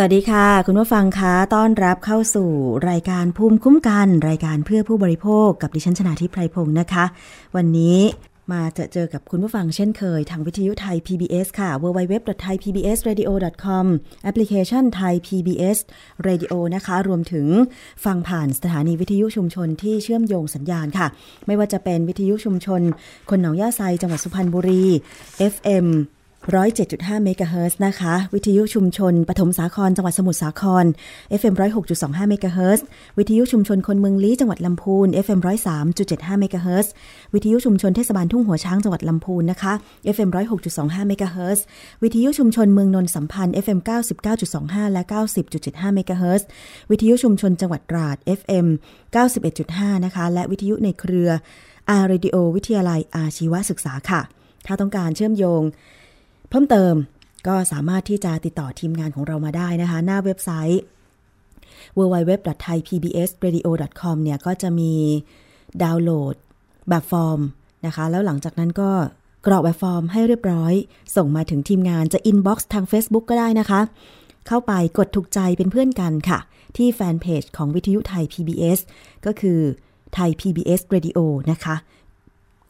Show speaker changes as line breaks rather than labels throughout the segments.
วัสดีค่ะ
คุณผู้ฟังคะต้อนรับเข้าสู่รายการภูมิคุ้มกัน รายการเพื่อผู้บริโภคกับดิฉันชนาทิพไพรพงศ์นะคะ วันนี้มาจอเจอกับคุณผู้ฟังเช่นเคย ทางวิทยุไทย PBS ค่ะ www.thaipbsradio.com แอปพลิเคชัน Thai PBS Radio นะคะ รวมถึงฟังผ่านสถานีวิทยุชุมชนที่เชื่อมโยงสัญญาณค่ะ ไม่ว่าจะเป็นวิทยุชุมชน คนหนองย่าไซจังหวัดสุพรรณบุรี FM 107.5 เมกะเฮิรตซ์นะคะ วิทยุชุมชนปฐมสาครจังหวัดสมุทรสาคร FM 106.25 เมกะเฮิรตซ์วิทยุชุมชนคนเมืองลี้จังหวัดลำพูน FM 103.75 เมกะเฮิรตซ์วิทยุชุมชนเทศบาลทุ่งหัวช้างจังหวัดลำพูนนะคะ FM 106.25 เมกะเฮิรตซ์วิทยุชุมชนเมืองนนสัมพันธ์ FM 99.25 และ 90.75 เมกะเฮิรตซ์วิทยุชุมชนจังหวัดตราด FM 91.5 นะคะ และวิทยุในเครือR Radio วิทยาลัยอาชีวศึกษาค่ะ ถ้าต้องการเชื่อมโยง เพิ่มเติมก็สามารถที่จะติดต่อทีมงานของเรามาได้นะคะ หน้าเว็บไซต์ www.thaipbsradio.com เนี่ยก็จะมีดาวน์โหลดแบบฟอร์มนะคะ แล้วหลังจากนั้นก็กรอกแบบฟอร์มให้เรียบร้อย ส่งมาถึงทีมงานจะ inbox ทาง Facebook ก็ได้นะคะ เข้าไปกดถูกใจเป็นเพื่อนกันค่ะ ที่แฟนเพจของวิทยุไทย PBS ก็คือไทย PBS Radio นะคะ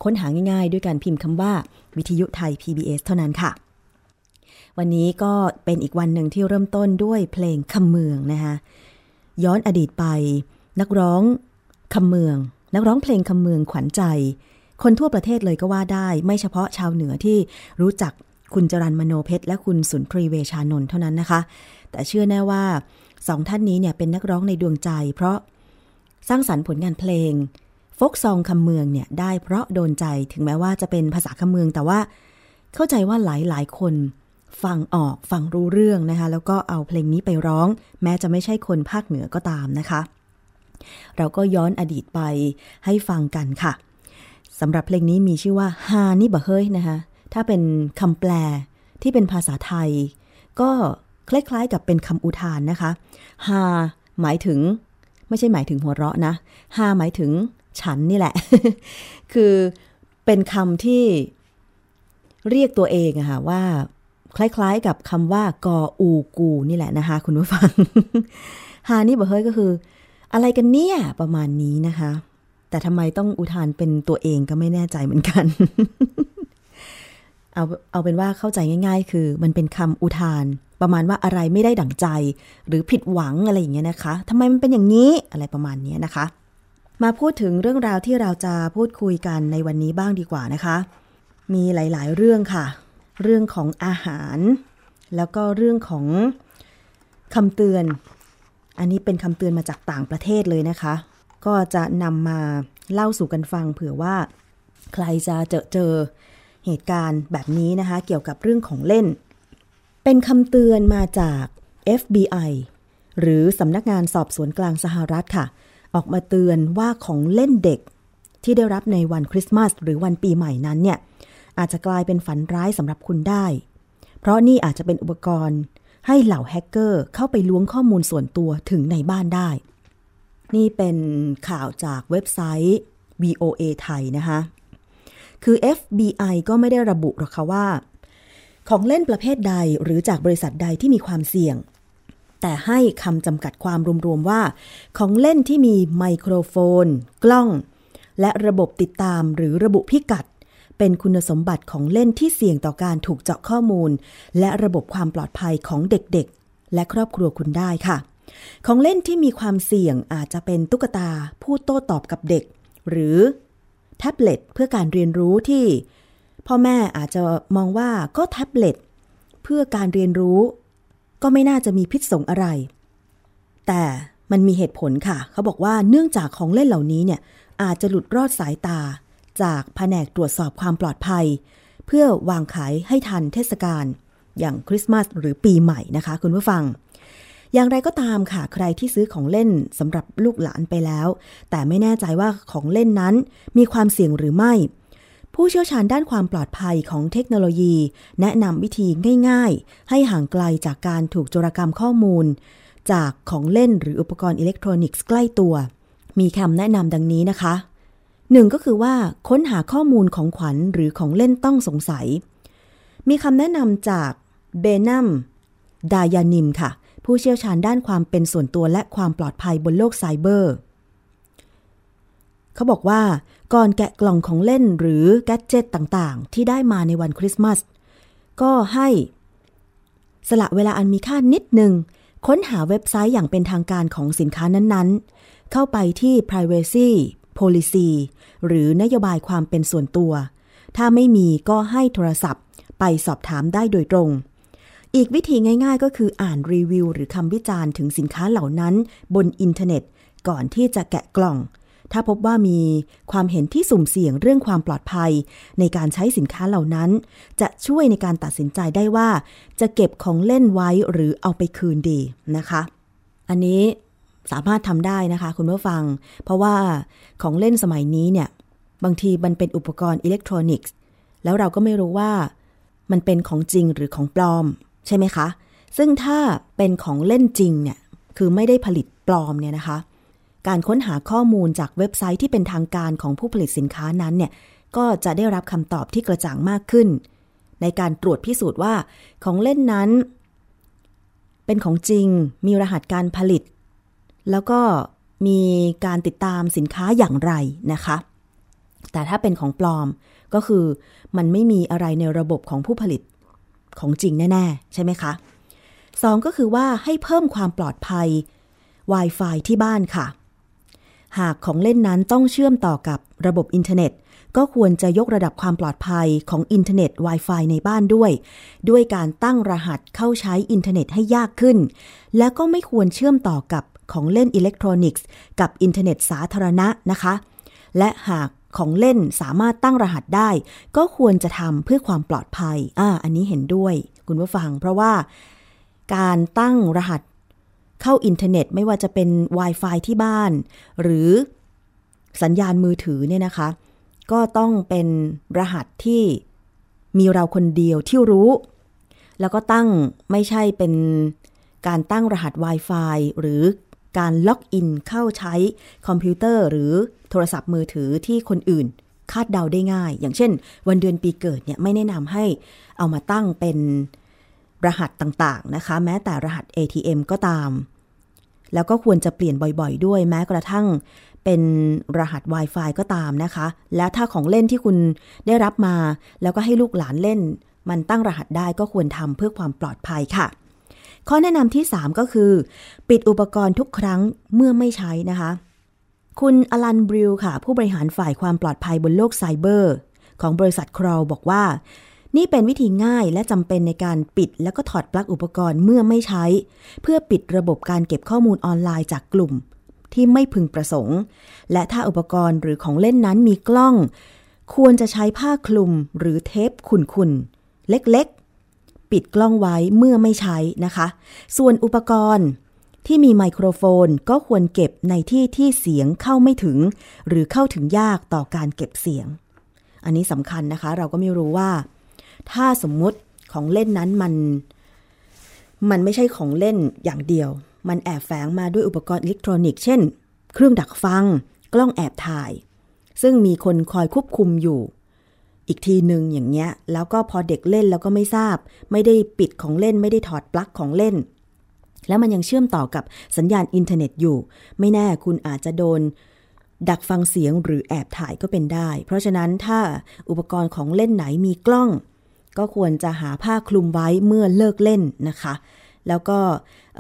ค้นหาง่ายๆ ด้วยการพิมพ์คำว่า วิทยุไทย PBS เท่านั้นค่ะ วันนี้ก็เป็นอีกวันหนึ่งที่เริ่มต้นด้วยเพลงคำเมืองนะคะย้อนอดีตไป นักร้องคำเมือง นักร้องเพลงคำเมืองขวัญใจ คนทั่วประเทศเลยก็ว่าได้ ไม่เฉพาะชาวเหนือที่รู้จักคุณจรันมโนเพชรและคุณสุนทรีเวชานนท์เท่านั้นนะคะ แต่เชื่อแน่ว่าสองท่านนี้เนี่ยเป็นนักร้องในดวงใจ เพราะสร้างสรรค์ผลงานเพลงฟกซองคำเมืองเนี่ยได้เพราะโดนใจถึงแม้ว่าจะเป็นภาษาคำเมืองแต่ว่าเข้าใจว่าหลายหลายๆคน ฟังออกฟังรู้เรื่องนะคะ แล้วก็เอาเพลงนี้ไปร้อง แม้จะไม่ใช่คนภาคเหนือก็ตามนะคะ เราก็ย้อนอดีตไปให้ฟังกันค่ะสำหรับเพลงนี้มีชื่อว่าฮานี่บะเฮยนะคะ ถ้าเป็นคำแปลที่เป็นภาษาไทย ก็คล้ายๆกับเป็นคำอุทานนะคะฮาหมายถึง ไม่ใช่หมายถึงหัวเราะนะฮาหมายถึงฉันนี่แหละ คือเป็นคำที่เรียกตัวเองอะค่ะว่า คล้ายๆกับคำว่ากออูกูนี่แหละนะคะ คุณผู้ฟัง ฮานี่บอกเฮ้ยก็คือ อะไรกันเนี่ยประมาณนี้นะคะ แต่ทำไมต้องอุทานเป็นตัวเองก็ไม่แน่ใจเหมือนกัน เอาเอาเป็นว่าเข้าใจง่าย ๆ คือ มันเป็นคำอุทาน ประมาณว่าอะไรไม่ได้ดั่งใจ หรือผิดหวังอะไรอย่างเงี้ยนะคะทำไมมันเป็นอย่างนี้อะไรประมาณนี้นะคะ มาพูดถึงเรื่องราวที่เราจะพูดคุยกันในวันนี้บ้างดีกว่านะคะ มีหลาย ๆ เรื่องค่ะ เรื่องของอาหาร แล้วก็เรื่องของคำเตือน อันนี้เป็นคำเตือนมาจากต่างประเทศเลยนะคะ ก็จะนำมาเล่าสู่กันฟังเผื่อว่า ใครจะเจอเจอเหตุการณ์แบบนี้นะคะ เกี่ยวกับเรื่องของเล่น เป็นคำเตือนมาจาก FBI หรือสำนักงานสอบสวนกลางสหรัฐค่ะ ออกมาเตือนว่าของเล่นเด็กที่ได้รับในวันคริสต์มาสหรือวันปีใหม่นั้นเนี่ย อาจจะกลายเป็นฝันร้ายสำหรับคุณได้ เพราะนี่อาจจะเป็นอุปกรณ์ ให้เหล่าแฮกเกอร์เข้าไปล้วงข้อมูลส่วนตัวถึงในบ้านได้ นี่เป็นข่าวจากเว็บไซต์ VOA ไทยนะคะ คือ FBI ก็ไม่ได้ระบุหรอกค่ะว่า ของเล่นประเภทใดหรือจากบริษัทใดที่มีความเสี่ยง แต่ให้คำจำกัดความรวมๆว่า ของเล่นที่มีไมโครโฟน กล้อง และระบบติดตามหรือระบุพิกัด เป็นคุณสมบัติของเล่นที่เสี่ยงต่อการถูกเจาะข้อมูล และระบบความปลอดภัยของเด็กๆ และครอบครัวคุณได้ค่ะ ของเล่นที่มีความเสี่ยงอาจจะเป็นตุ๊กตาพูดโต้ตอบกับเด็ก หรือแท็บเล็ตเพื่อการเรียนรู้ที่ พ่อแม่อาจจะมองว่าก็แท็บเล็ตเพื่อการเรียนรู้ ก็ไม่น่าจะมีพิษสงอะไร แต่มันมีเหตุผลค่ะ เขาบอกว่าเนื่องจากของเล่นเหล่านี้เนี่ยอาจจะหลุดรอดสายตา จากแผนกตรวจสอบความปลอดภัย เพื่อวางขายให้ทันเทศกาลอย่างคริสต์มาสหรือปีใหม่นะคะ คุณผู้ฟัง อย่างไรก็ตามค่ะ ใครที่ซื้อของเล่นสำหรับลูกหลานไปแล้ว แต่ไม่แน่ใจว่าของเล่นนั้นมีความเสี่ยงหรือไม่ ผู้เชี่ยวชาญด้านความปลอดภัยของเทคโนโลยี แนะนำวิธีง่าย ๆ ให้ห่างไกลจากการถูกโจรกรรมข้อมูล จากของเล่นหรืออุปกรณ์อิเล็กทรอนิกส์ใกล้ตัว มีคำแนะนำดังนี้นะคะ หนึ่งก็คือว่าค้นหาข้อมูลของขวัญหรือของเล่นต้องสงสัย มีคำแนะนำจากเบนัมดายานิมค่ะ ผู้เชี่ยวชาญด้านความเป็นส่วนตัวและความปลอดภัยบนโลกไซเบอร์ เขาบอกว่าก่อนแกะกล่องของเล่นหรือแกดเจตต่างๆ ที่ได้มาในวันคริสต์มาสก็ให้สละเวลาอันมีค่านิดหนึ่งค้นหาเว็บไซต์อย่างเป็นทางการของสินค้านั้นๆ เข้าไปที่ privacy policy หรือนโยบายความเป็นส่วนตัว ถ้าไม่มีก็ให้โทรศัพท์ไปสอบถามได้โดยตรง อีกวิธีง่ายๆ ก็คืออ่านรีวิวหรือคำวิจารณ์ถึงสินค้าเหล่านั้นบนอินเทอร์เน็ต ก่อนที่จะแกะกล่อง ถ้าพบว่ามีความเห็นที่สุ่มเสี่ยงเรื่องความปลอดภัย ในการใช้สินค้าเหล่านั้น จะช่วยในการตัดสินใจได้ว่า จะเก็บของเล่นไว้หรือเอาไปคืนดีนะคะ อันนี้ สามารถทำได้นะคะ คุณผู้ฟัง เพราะว่าของเล่นสมัยนี้เนี่ย บางทีมันเป็นอุปกรณ์อิเล็กทรอนิกส์ แล้วเราก็ไม่รู้ว่ามันเป็นของจริงหรือของปลอม ใช่ไหมคะ ซึ่งถ้าเป็นของเล่นจริงเนี่ย คือไม่ได้ผลิตปลอมเนี่ยนะคะ การค้นหาข้อมูลจากเว็บไซต์ที่เป็นทางการของผู้ผลิตสินค้านั้นเนี่ย ก็จะได้รับคำตอบที่กระจ่างมากขึ้น ในการตรวจพิสูจน์ว่าของเล่นนั้น เป็นของจริง มีรหัสการผลิต แล้วก็มีการติดตามสินค้าอย่างไรนะคะ แต่ถ้าเป็นของปลอมก็คือมันไม่มีอะไรในระบบของผู้ผลิตของจริงแน่ ๆ ใช่ไหมคะสองก็คือว่าให้เพิ่มความปลอดภัย Wi-Fi ที่บ้านค่ะ หากของเล่นนั้นต้องเชื่อมต่อกับระบบอินเทอร์เน็ต ก็ควรจะยกระดับความปลอดภัยของอินเทอร์เน็ต Wi-Fi ในบ้านด้วย ด้วยการตั้งรหัสเข้าใช้อินเทอร์เน็ตให้ยากขึ้น และก็ไม่ควรเชื่อมต่อกับ ของเล่นอิเล็กทรอนิกส์ กับอินเทอร์เน็ตสาธารณะนะคะ และหากของเล่นสามารถตั้งรหัสได้ ก็ควรจะทำเพื่อความปลอดภัย อ่า อันนี้เห็นด้วย คุณผู้ฟัง เพราะว่าการตั้งรหัสเข้าอินเทอร์เน็ตไม่ว่าจะเป็น Wi-Fi ที่บ้าน หรือสัญญาณมือถือเนี่ยนะคะ ก็ต้องเป็นรหัสที่มีเราคนเดียวที่รู้ แล้วก็ตั้งไม่ใช่เป็นการตั้งรหัส Wi-Fi หรือ การล็อกอินเข้าใช้คอมพิวเตอร์ หรือโทรศัพท์มือถือที่คนอื่นคาดเดาได้ง่าย อย่างเช่น วันเดือนปีเกิดเนี่ยไม่แนะนำให้เอามาตั้งเป็นรหัสต่างๆนะคะ แม้แต่รหัส ATM ก็ตาม แล้วก็ควรจะเปลี่ยนบ่อยๆ ด้วย แม้กระทั่งเป็นรหัส Wi-Fi ก็ตามนะคะ และถ้าของเล่นที่คุณได้รับมา แล้วก็ให้ลูกหลานเล่น มันตั้งรหัสได้ก็ควรทำเพื่อความปลอดภัยค่ะ ข้อแนะนำที่ 3 ก็คือ ปิดอุปกรณ์ทุกครั้งเมื่อไม่ใช้นะคะ คุณอลันบริวค่ะ ผู้บริหารฝ่ายความปลอดภัยบนโลกไซเบอร์ ของบริษัทครอลบอกว่า นี่เป็นวิธีง่ายและจำเป็นในการปิดแล้วก็ถอดปลั๊กอุปกรณ์เมื่อไม่ใช้ เพื่อปิดระบบการเก็บข้อมูลออนไลน์จากกลุ่ม ที่ไม่พึงประสงค์ และถ้าอุปกรณ์หรือของเล่นนั้นมีกล้อง ควรจะใช้ผ้าคลุมหรือเทปขุ่นๆเล็กๆ ปิดกล้องไว้เมื่อไม่ใช้นะคะ ส่วนอุปกรณ์ที่มีไมโครโฟนก็ควรเก็บในที่ที่เสียงเข้าไม่ถึง หรือเข้าถึงยากต่อการเก็บเสียง อันนี้สำคัญนะคะ เราก็ไม่รู้ว่า ถ้าสมมุติของเล่นนั้นมัน มันไม่ใช่ของเล่นอย่างเดียว มันแอบแฝงมาด้วยอุปกรณ์อิเล็กทรอนิกส์เช่น เครื่องดักฟัง กล้องแอบถ่าย ซึ่งมีคนคอยควบคุมอยู่ อีกทีหนึ่งอย่างเงี้ย แล้วก็พอเด็กเล่นแล้วก็ไม่ทราบ ไม่ได้ปิดของเล่นไม่ได้ถอดปลั๊กของเล่น แล้วมันยังเชื่อมต่อกับสัญญาณอินเทอร์เน็ตอยู่ ไม่แน่คุณอาจจะโดน ดักฟังเสียงหรือแอบถ่ายก็เป็นได้ เพราะฉะนั้นถ้าอุปกรณ์ของเล่นไหนมีกล้อง ก็ควรจะหาผ้าคลุมไว้เมื่อเลิกเล่นนะคะ แล้วก็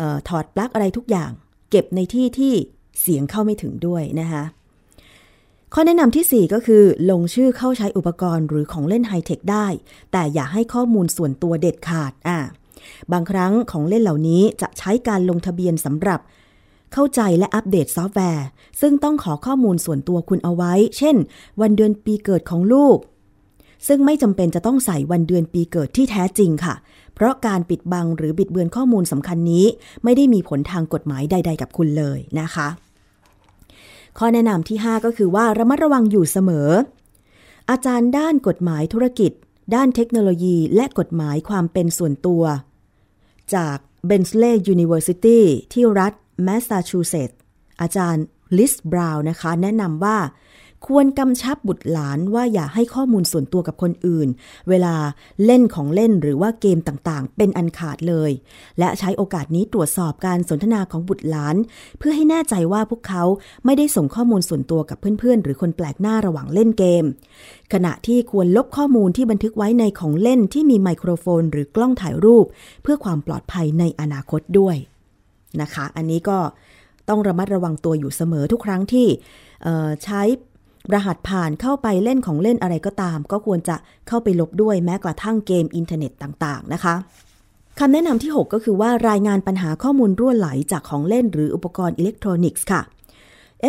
ออถอดปลั๊กอะไรทุกอย่าง เก็บในที่ที่เสียงเข้าไม่ถึงด้วยนะคะ ข้อแนะนำทีสี่ 4 ก็คือลงชื่อเข้าใช้อุปกรณ์หรือของเล่นไฮเทคได้ แต่อย่าให้ข้อมูลส่วนตัวเด็ดขาดอะบางครั้งของเล่นเหล่านี้จะใช้การลงทะเบียนสำหรับ เข้าใจและอัปเดตซอฟต์แวร์ ซึ่งต้องขอข้อมูลส่วนตัวคุณเอาไว้ เช่น วันเดือนปีเกิดของลูก ซึ่งไม่จำเป็นจะต้องใส่วันเดือนปีเกิดที่แท้จริงค่ะ เพราะการปิดบังหรือบิดเบือนข้อมูลสำคัญนี้ ไม่ได้มีผลทางกฎหมายใด ๆ กับคุณเลยนะคะ ข้อแนะนำที่ 5 ก็คือว่าระมัดระวังอยู่เสมอ อาจารย์ด้านกฎหมายธุรกิจ ด้านเทคโนโลยีและกฎหมายความเป็นส่วนตัว จาก b e n s l e y University ที่รัฐแมสซาชูเซตส์อาจารย์ลิสบราวน์นะคะ แนะนำว่า ควรกำชับบุตรหลานว่าอย่าให้ข้อมูลส่วนตัวกับคนอื่น เวลาเล่นของเล่นหรือว่าเกมต่างๆ เป็นอันขาดเลย และใช้โอกาสนี้ตรวจสอบการสนทนาของบุตรหลาน เพื่อให้แน่ใจว่าพวกเขาไม่ได้ส่งข้อมูลส่วนตัวกับเพื่อนๆ หรือคนแปลกหน้าระหว่างเล่นเกม ขณะที่ควรลบข้อมูลที่บันทึกไว้ในของเล่นที่มีไมโครโฟน หรือกล้องถ่ายรูป เพื่อความปลอดภัยในอนาคตด้วยนะคะ อันนี้ก็ต้องระมัดระวังตัวอยู่เสมอทุกครั้งที่ใช้ รหัสผ่านเข้าไปเล่นของเล่นอะไรก็ตาม ก็ควรจะเข้าไปลบด้วยแม้กระทั่งเกมอินเทอร์เน็ตต่างๆนะคะคำแนะนำที่ 6 ก็คือว่ารายงานปัญหาข้อมูลรั่วไหลจากของเล่นหรืออุปกรณ์อิเล็กทรอนิกส์ค่ะ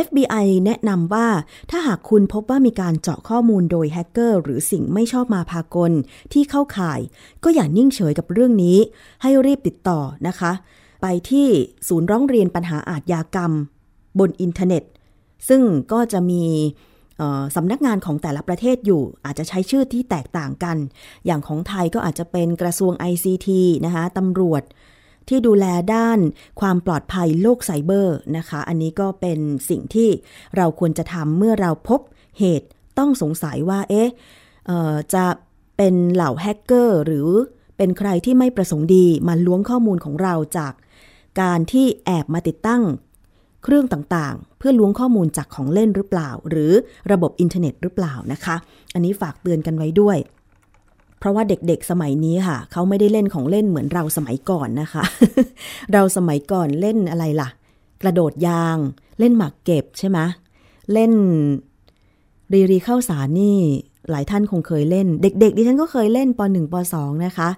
FBI แนะนำว่าถ้าหากคุณพบว่ามีการเจาะข้อมูลโดยแฮกเกอร์หรือสิ่งไม่ชอบมาพากลที่เข้าข่าย ก็อย่านิ่งเฉยกับเรื่องนี้ ให้รีบติดต่อนะคะ ไปที่ศูนย์ร้องเรียนปัญหาอาทยากรรม บนอินเทอร์เน็ต ซึ่งก็จะมี สำนักงานของแต่ละประเทศอยู่ อาจจะใช้ชื่อที่แตกต่างกัน อย่างของไทยก็อาจจะเป็นกระทรวง ICT นะคะตำรวจที่ดูแลด้านความปลอดภัยโลกไซเบอร์นะคะ อันนี้ก็เป็นสิ่งที่เราควรจะทำเมื่อเราพบเหตุต้องสงสัยว่า เอ๊ะจะเป็นเหล่าแฮกเกอร์หรือเป็นใครที่ไม่ประสงค์ดีมาล้วงข้อมูลของเราจากการที่แอบมาติดตั้ง เครื่องต่างๆ เพื่อล้วงข้อมูลจากของเล่นหรือเปล่า หรือระบบอินเทอร์เน็ตหรือเปล่านะคะ อันนี้ฝากเตือนกันไว้ด้วย เพราะว่าเด็กๆสมัยนี้ค่ะ เขาไม่ได้เล่นของเล่นเหมือนเราสมัยก่อนนะคะ เราสมัยก่อนเล่นอะไรล่ะ กระโดดยาง เล่นหมากเก็บใช่ไหมเล่นรีรีเข้าสารนี่หลายท่านคงเคยเล่น เด็ก ๆ ดิฉันก็เคยเล่นป .1 ป .2 นะคะ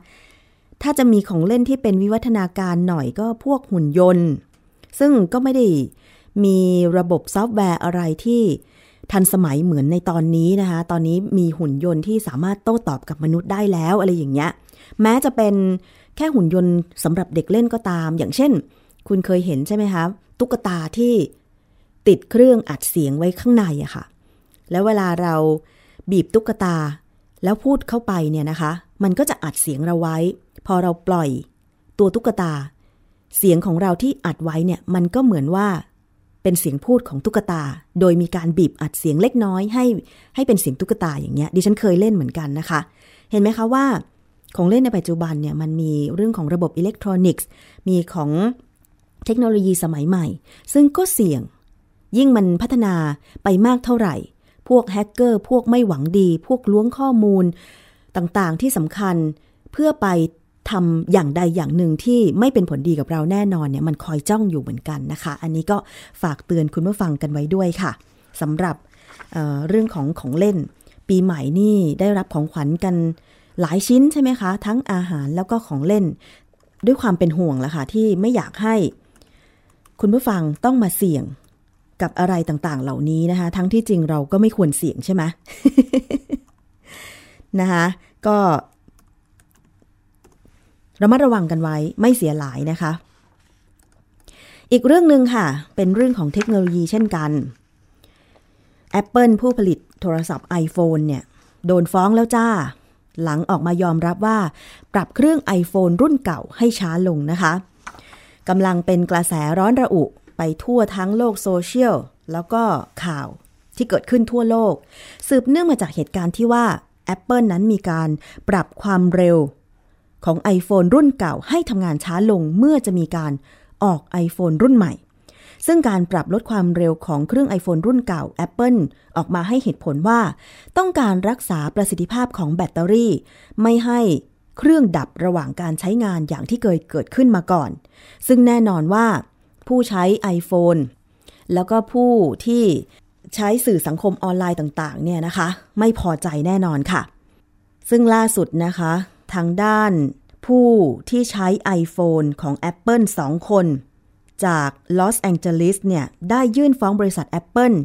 ถ้าจะมีของเล่นที่เป็นวิวัฒนาการหน่อยก็พวกหุ่นยนต์ ซึ่งก็ไม่ได้มีระบบซอฟต์แวร์อะไรที่ทันสมัยเหมือนในตอนนี้นะคะ ตอนนี้มีหุ่นยนต์ที่สามารถโต้ตอบกับมนุษย์ได้แล้วอะไรอย่างเงี้ย แม้จะเป็นแค่หุ่นยนต์สำหรับเด็กเล่นก็ตาม อย่างเช่น คุณเคยเห็นใช่ไหมคะ ตุ๊กตาที่ติดเครื่องอัดเสียงไว้ข้างในอะค่ะ แล้วเวลาเราบีบตุ๊กตา แล้วพูดเข้าไปเนี่ยนะคะ มันก็จะอัดเสียงเราไว้ พอเราปล่อยตัวตุ๊กตา เสียงของเราที่อัดไว้เนี่ยมันก็เหมือนว่า เป็นเสียงพูดของตุ๊กตา โดยมีการบีบอัดเสียงเล็กน้อยให้ให้เป็นเสียงตุ๊กตาอย่างเงี้ยดิฉันเคยเล่นเหมือนกันนะคะ เห็นไหมคะว่าของเล่นในปัจจุบันเนี่ยมันมีเรื่องของระบบอิเล็กทรอนิกส์ มีของเทคโนโลยีสมัยใหม่ ซึ่งก็เสี่ยง ยิ่งมันพัฒนาไปมากเท่าไหร่ พวกแฮกเกอร์ พวกไม่หวังดี พวกล้วงข้อมูลต่างๆที่สำคัญเพื่อไป ทำอย่างใดอย่างหนึ่งที่ไม่เป็นผลดีกับเราแน่นอนเนี่ยมันคอยจ้องอยู่เหมือนกันนะคะ อันนี้ก็ฝากเตือนคุณผู้ฟังกันไว้ด้วยค่ะสำหรับเเรื่องของของเล่น ปีใหม่นี่ได้รับของขวัญกันหลายชิ้นใช่ไหมคะ ทั้งอาหารแล้วก็ของเล่น ด้วยความเป็นห่วงละค่ะที่ไม่อยากให้ คุณผู้ฟังต้องมาเสี่ยงกับอะไรต่างๆ เหล่านี้นะคะ ทั้งที่จริงเราก็ไม่ควรเสี่ยงใช่ไหมนะคะก็ ระมัดระวังกันไว้ไม่เสียหลายนะคะ อีกเรื่องหนึ่งค่ะ เป็นเรื่องของเทคโนโลยีเช่นกัน Apple ผู้ผลิตโทรศัพท์ iPhone เนี่ย โดนฟ้องแล้วจ้า หลังออกมายอมรับว่า ปรับเครื่อง iPhone รุ่นเก่าให้ช้าลงนะคะกำลังเป็นกระแสร้อนระอุไปทั่วทั้งโลกโซเชียล แล้วก็ข่าวที่เกิดขึ้นทั่วโลก สืบเนื่องมาจากเหตุการณ์ที่ว่า Apple นั้นมีการปรับความเร็ว ของ iPhone รุ่นเก่าให้ทำงานช้าลงเมื่อจะมีการออก iPhone รุ่นใหม่ ซึ่งการปรับลดความเร็วของเครื่อง iPhone รุ่นเก่า Apple ออกมาให้เหตุผลว่า ต้องการรักษาประสิทธิภาพของแบตเตอรี่ ไม่ให้เครื่องดับระหว่างการใช้งานอย่างที่เคยเกิดขึ้นมาก่อน ซึ่งแน่นอนว่า ผู้ใช้ iPhone แล้วก็ผู้ที่ใช้สื่อสังคมออนไลน์ต่าง ๆ เนี่ยนะคะ ไม่พอใจแน่นอนค่ะ ซึ่งล่าสุดนะคะ ทางด้านผู้ที่ใช้ iPhone ของ Apple 2 คน จากลอสแองเจลิสเนี่ยได้ยื่นฟ้องบริษัท Apple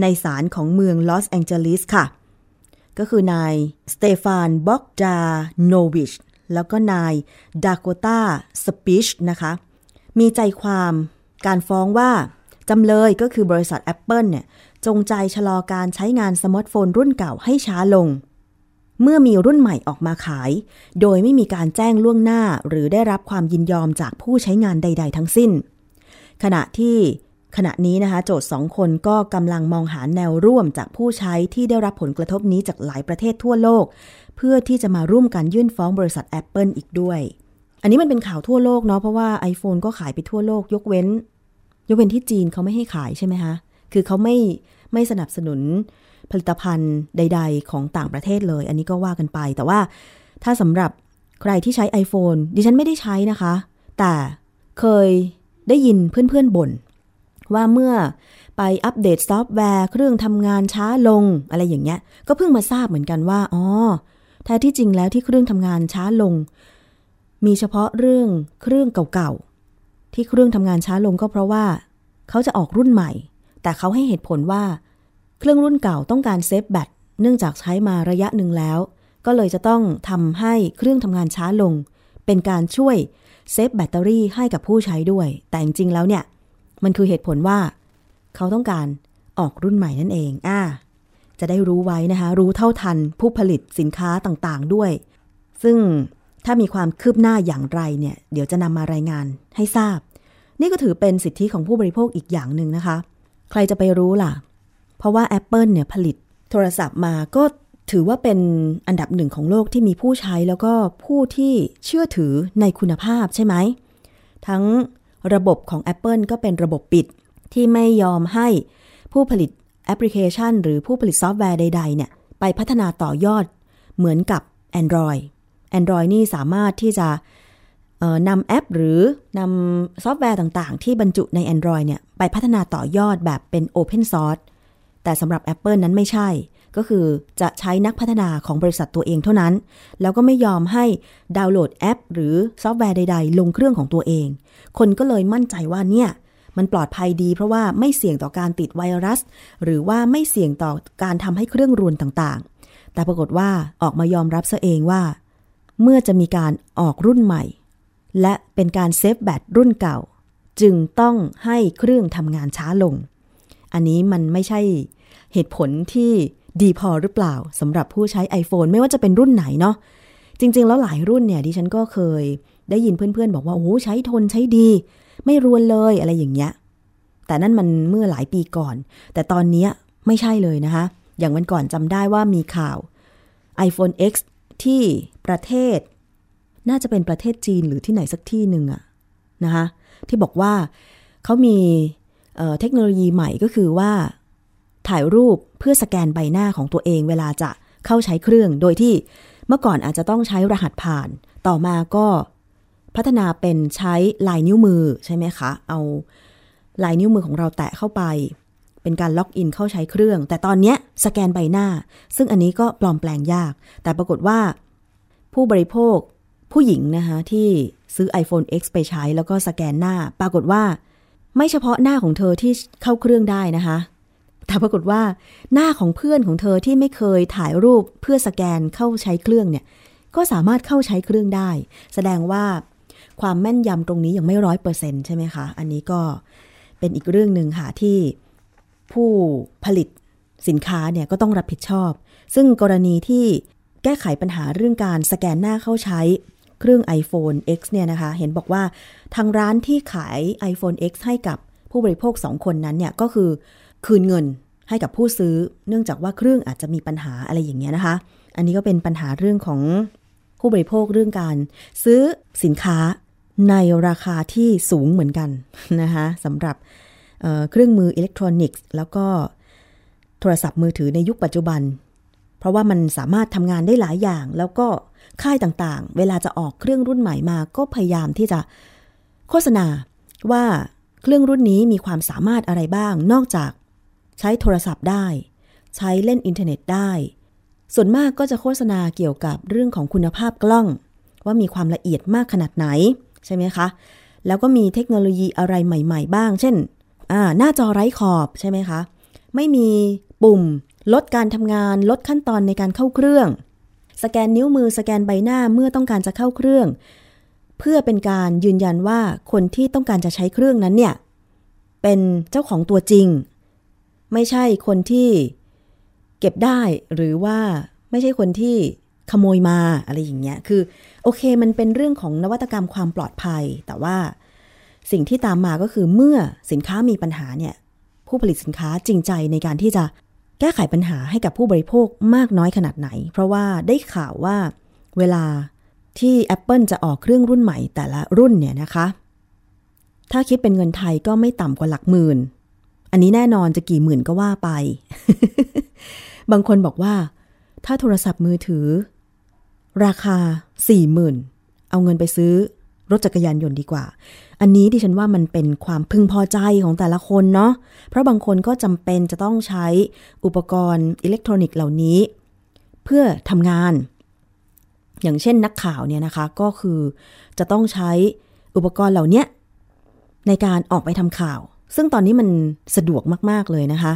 ในศาลของเมืองลอสแองเจลิสค่ะ ก็คือนายสเตฟานบ็อกดาโนวิชแล้วก็นายดาโกตาสปิชนะคะ มีใจความการฟ้องว่า จำเลยก็คือบริษัท Apple เนี่ยจงใจชะลอการใช้งานสมาร์ทโฟนรุ่นเก่าให้ช้าลง เมื่อมีรุ่นใหม่ออกมาขาย โดยไม่มีการแจ้งล่วงหน้าหรือได้รับความยินยอมจากผู้ใช้งานใด ๆ ทั้งสิ้น ขณะที่ขณะนี้นะคะ โจทย์สองคนก็กำลังมองหาแนวร่วมจากผู้ใช้ที่ได้รับผลกระทบนี้จากหลายประเทศทั่วโลก เพื่อที่จะมาร่วมกันยื่นฟ้องบริษัท Apple อีกด้วย อันนี้มันเป็นข่าวทั่วโลกเนาะเพราะว่า iPhone ก็ขายไปทั่วโลก ยกเว้น ยกเว้นที่จีนเขาไม่ให้ขายใช่ไหมคะคือเขาไม่ไม่สนับสนุน ผลิตภัณฑ์ใด ๆ ของต่างประเทศเลย อันนี้ก็ว่ากันไป แต่ว่าถ้าสำหรับใครที่ใช้ iPhone ดิฉันไม่ได้ใช้นะคะ แต่เคยได้ยินเพื่อนๆบ่นว่าเมื่อไปอัปเดตซอฟต์แวร์ เครื่องทำงานช้าลงอะไรอย่างเงี้ย ก็เพิ่งมาทราบเหมือนกันว่า อ๋อ แท้ที่จริงแล้วที่เครื่องทำงานช้าลง มีเฉพาะเรื่องเครื่องเก่าๆ ที่เครื่องทำงานช้าลงก็เพราะว่า เขาจะออกรุ่นใหม่ แต่เขาให้เหตุผลว่า เครื่องรุ่นเก่าต้องการเซฟแบตเนื่องจากใช้มาระยะหนึ่งแล้ว ก็เลยจะต้องทำให้เครื่องทำงานช้าลง เป็นการช่วยเซฟแบตเตอรี่ให้กับผู้ใช้ด้วย แต่จริงๆแล้วเนี่ย มันคือเหตุผลว่า เขาต้องการออกรุ่นใหม่นั่นเองอ่าจะได้รู้ไว้นะคะ รู้เท่าทันผู้ผลิตสินค้าต่างๆด้วย ซึ่งถ้ามีความคืบหน้าอย่างไรเนี่ย เดี๋ยวจะนำมารายงานให้ทราบ นี่ก็ถือเป็นสิทธิของผู้บริโภคอีกอย่างหนึ่งนะคะ ใครจะไปรู้ล่ะ เพราะว่า Apple เนี่ยผลิตโทรศัพท์มาก็ถือว่าเป็นอันดับหนึ่งของโลกที่มีผู้ใช้แล้วก็ผู้ที่เชื่อถือในคุณภาพใช่ไหม ทั้งระบบของ Apple ก็เป็นระบบปิดที่ไม่ยอมให้ผู้ผลิตแอปพลิเคชัน หรือผู้ผลิตซอฟต์แวร์ใด ๆ เนี่ย ไปพัฒนาต่อยอดเหมือนกับ Android Android นี่สามารถที่จะนำแอปหรือนำซอฟต์แวร์ต่างๆ ที่บรรจุใน Android เนี่ย ไปพัฒนาต่อยอดแบบเป็น Open Source แต่สำหรับ Apple นั้นไม่ใช่ ก็คือจะใช้นักพัฒนาของบริษัทตัวเองเท่านั้น แล้วก็ไม่ยอมให้ดาวน์โหลดแอป หรือซอฟต์แวร์ใด ๆ ลงเครื่องของตัวเอง คนก็เลยมั่นใจว่าเนี่ยมันปลอดภัยดีเพราะว่าไม่เสี่ยงต่อการติดไวรัส หรือว่าไม่เสี่ยงต่อการทำให้เครื่องรวนต่างๆ แต่ปรากฏว่าออกมายอมรับซะเองว่า เมื่อจะมีการออกรุ่นใหม่ และเป็นการ save แบตรุ่นเก่า จึงต้องให้เครื่องทำงานช้าลง อันนี้มันไม่ใช่เหตุผลที่ดีพอหรือเปล่าสำหรับผู้ใช้ iPhone ไม่ว่าจะเป็นรุ่นไหนเนาะจริง ๆ แล้วหลายรุ่นเนี่ยดิฉันก็เคยได้ยินเพื่อนๆ บอกว่าโอ้ใช้ทนใช้ดี ไม่รวนเลยอะไรอย่างเงี้ยแต่นั่นมันเมื่อหลายปีก่อน แต่ตอนนี้ไม่ใช่เลยนะคะ อย่างวันก่อนจำได้ว่ามีข่าว iPhone X ที่ประเทศ น่าจะเป็นประเทศจีนหรือที่ไหนสักที่หนึ่งอะนะคะที่บอกว่าเขามี เเทคโนโลยีใหม่ก็คือว่า ถ่ายรูปเพื่อสแกนใบหน้าของตัวเองเวลาจะเข้าใช้เครื่อง โดยที่เมื่อก่อนอาจจะต้องใช้รหัสผ่าน ต่อมาก็พัฒนาเป็นใช้ลายนิ้วมือใช่ไหมคะ เอาลายนิ้วมือของเราแตะเข้าไป เป็นการล็อกอินเข้าใช้เครื่อง แต่ตอนนี้สแกนใบหน้า ซึ่งอันนี้ก็ปลอมแปลงยาก แต่ปรากฏว่า ผู้บริโภคผู้หญิงนะคะที่ซื้อ iPhone X ไปใช้แล้วก็สแกนหน้า ปรากฏว่า ไม่เฉพาะหน้าของเธอที่เข้าเครื่องได้นะคะ แต่ปรากฏว่าหน้าของเพื่อนของเธอที่ไม่เคยถ่ายรูปเพื่อสแกนเข้าใช้เครื่องเนี่ย ก็สามารถเข้าใช้เครื่องได้ แสดงว่าความแม่นยำตรงนี้ยังไม่ร้อยเปอร์เซ็นใช่ไหมคะ อันนี้ก็เป็นอีกเรื่องหนึ่งค่ะที่ผู้ผลิตสินค้าเนี่ยก็ต้องรับผิดชอบ ซึ่งกรณีที่แก้ไขปัญหาเรื่องการสแกนหน้าเข้าใช้ เครื่อง iPhone X เนี่ยนะคะ เห็นบอกว่าทางร้านที่ขาย iPhone X ให้กับผู้บริโภค 2 คนนั้นเนี่ยก็คือคืนเงินให้กับผู้ซื้อ เนื่องจากว่าเครื่องอาจจะมีปัญหาอะไรอย่างเงี้ยนะคะ อันนี้ก็เป็นปัญหาเรื่องของผู้บริโภคเรื่องการซื้อสินค้าในราคาที่สูงเหมือนกันนะคะสำหรับเเครื่องมืออิเล็กทรอนิกส์ แล้วก็โทรศัพท์มือถือในยุคปัจจุบัน ราะว่ามันสามารถทำงานได้หลายอย่าง แล้วก็ค่ายต่างๆ เวลาจะออกเครื่องรุ่นใหม่มา ก็พยายามที่จะโฆษณาว่าเครื่องรุ่นนี้มีความสามารถอะไรบ้าง นอกจากใช้โทรศัพท์ได้ ใช้เล่นอินเทอร์เน็ตได้ ส่วนมากก็จะโฆษณาเกี่ยวกับเรื่องของคุณภาพกล้อง ว่ามีความละเอียดมากขนาดไหนใช่ไหมคะ แล้วก็มีเทคโนโลยีอะไรใหม่ ๆ บ้าง เช่นหน้าจอไร้ขอบใช่ไหมคะ ไม่มีปุ่ม ลดการทำงาน ลดขั้นตอนในการเข้าเครื่อง สแกนนิ้วมือสแกนใบหน้าเมื่อต้องการจะเข้าเครื่อง เพื่อเป็นการยืนยันว่าคนที่ต้องการจะใช้เครื่องนั้นเนี่ย เป็นเจ้าของตัวจริง ไม่ใช่คนที่เก็บได้หรือว่าไม่ใช่คนที่ขโมยมาอะไรอย่างเงี้ย คือ โอเคมันเป็นเรื่องของนวัตกรรมความปลอดภัย แต่ว่าสิ่งที่ตามมาก็คือเมื่อสินค้ามีปัญหาเนี่ย ผู้ผลิตสินค้าจริงใจในการที่จะ แก้ไขปัญหาให้กับผู้บริโภคมากน้อยขนาดไหน เพราะว่าได้ข่าวว่าเวลาที่ Apple จะออกเครื่องรุ่นใหม่แต่ละรุ่นเนี่ยนะคะ ถ้าคิดเป็นเงินไทยก็ไม่ต่ำกว่าหลักหมื่น อันนี้แน่นอนจะกี่หมื่นก็ว่าไป บางคนบอกว่า ถ้าโทรศัพท์มือถือ ราคาสี่หมื่นเอาเงินไปซื้อ รถจักรยานยนต์ดีกว่า อันนี้ดิฉันว่ามันเป็นความพึงพอใจของแต่ละคนเนาะ เพราะบางคนก็จำเป็นจะต้องใช้อุปกรณ์อิเล็กทรอนิกส์เหล่านี้ เพื่อทำงาน อย่างเช่นนักข่าวเนี่ยนะคะ ก็คือจะต้องใช้อุปกรณ์เหล่านี้ในการออกไปทำข่าว ซึ่งตอนนี้มันสะดวกมาก ๆ เลยนะคะ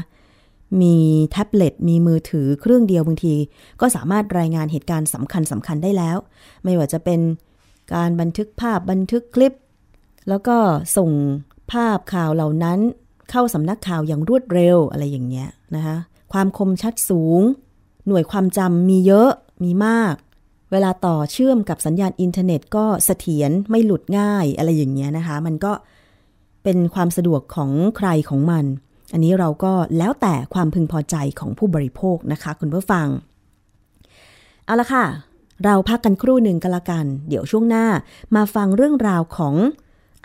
มีแท็บเล็ต มีมือถือเครื่องเดียวบางที ก็สามารถรายงานเหตุการณ์สำคัญสำคัญได้แล้ว ไม่ว่าจะเป็น การบันทึกภาพบันทึกคลิป แล้วก็ส่งภาพข่าวเหล่านั้น เข้าสำนักข่าวอย่างรวดเร็วอะไรอย่างเงี้ยนะคะความคมชัดสูง หน่วยความจำมีเยอะมีมาก เวลาต่อเชื่อมกับสัญญาณอินเทอร์เน็ตก็เสถียรไม่หลุดง่ายอะไรอย่างเงี้ยนะคะ มันก็เป็นความสะดวกของใครของมัน อันนี้เราก็แล้วแต่ความพึงพอใจของผู้บริโภคนะคะ คุณผู้ฟัง เอาละค่ะ เราพักกันครู่หนึ่งกันละกัน เดี๋ยวช่วงหน้ามาฟังเรื่องราวของ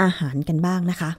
อาหารกันบ้างนะคะ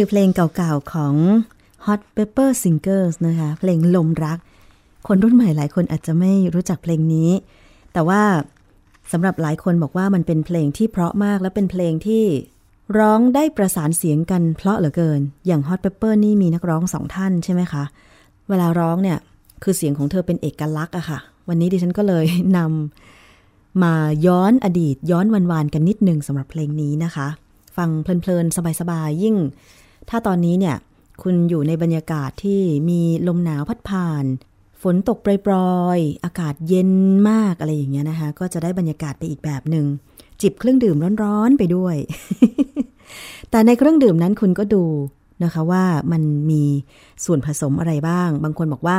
คือเพลงเก่า
ๆของ Hot Pepper Singers นะคะ เพลงลมรัก คนรุ่นใหม่หลายคนอาจจะไม่รู้จักเพลงนี้ แต่ว่าสำหรับหลายคนบอกว่ามันเป็นเพลงที่เพราะมากและเป็นเพลงที่ร้องได้ประสานเสียงกันเพราะเหลือเกิน อย่าง Hot Pepper นี่มีนักร้องสองท่านใช่ไหมคะ เวลาร้องเนี่ยคือเสียงของเธอเป็นเอกลักษณ์อะค่ะ วันนี้ดิฉันก็เลยนำมาย้อนอดีตย้อนวันวานๆกันนิดนึงสำหรับเพลงนี้นะคะ ฟังเพลินๆ สบายๆ ยิ่ง ถ้าตอนนี้เนี่ยคุณอยู่ในบรรยากาศที่มีลมหนาวพัดผ่าน ฝนตกปรยๆ อากาศเย็นมากอะไรอย่างเงี้ยนะคะ ก็จะได้บรรยากาศไปอีกแบบหนึ่ง จิบเครื่องดื่มร้อนๆไปด้วย แต่ในเครื่องดื่มนั้นคุณก็ดูนะคะว่ามันมีส่วนผสมอะไรบ้าง บางคนบอกว่า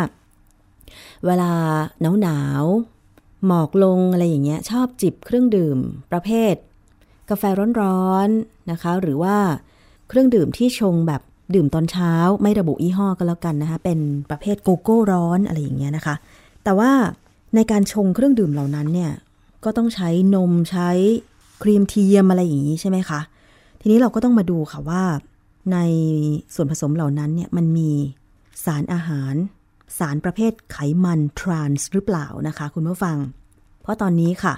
เวลาหนาวหนาวๆหมอกลงอะไรอย่างเงี้ย ชอบจิบเครื่องดื่มประเภท กาแฟร้อนๆนะคะ หรือว่า เครื่องดื่มที่ชงแบบดื่มตอนเช้าไม่ระบุยี่ห้อก็แล้วกันนะคะ เป็นประเภทโกโก้ร้อนอะไรอย่างเงี้ยนะคะ แต่ว่าในการชงเครื่องดื่มเหล่านั้นเนี่ยก็ต้องใช้นมใช้ครีมเทียมอะไรอย่างนี้ใช่ไหมคะ ทีนี้เราก็ต้องมาดูค่ะว่า ในส่วนผสมเหล่านั้นเนี่ยมันมีสารอาหาร สารประเภทไขมันทรานส์หรือเปล่านะคะ คุณผู้ฟัง เพราะตอนนี้ค่ะ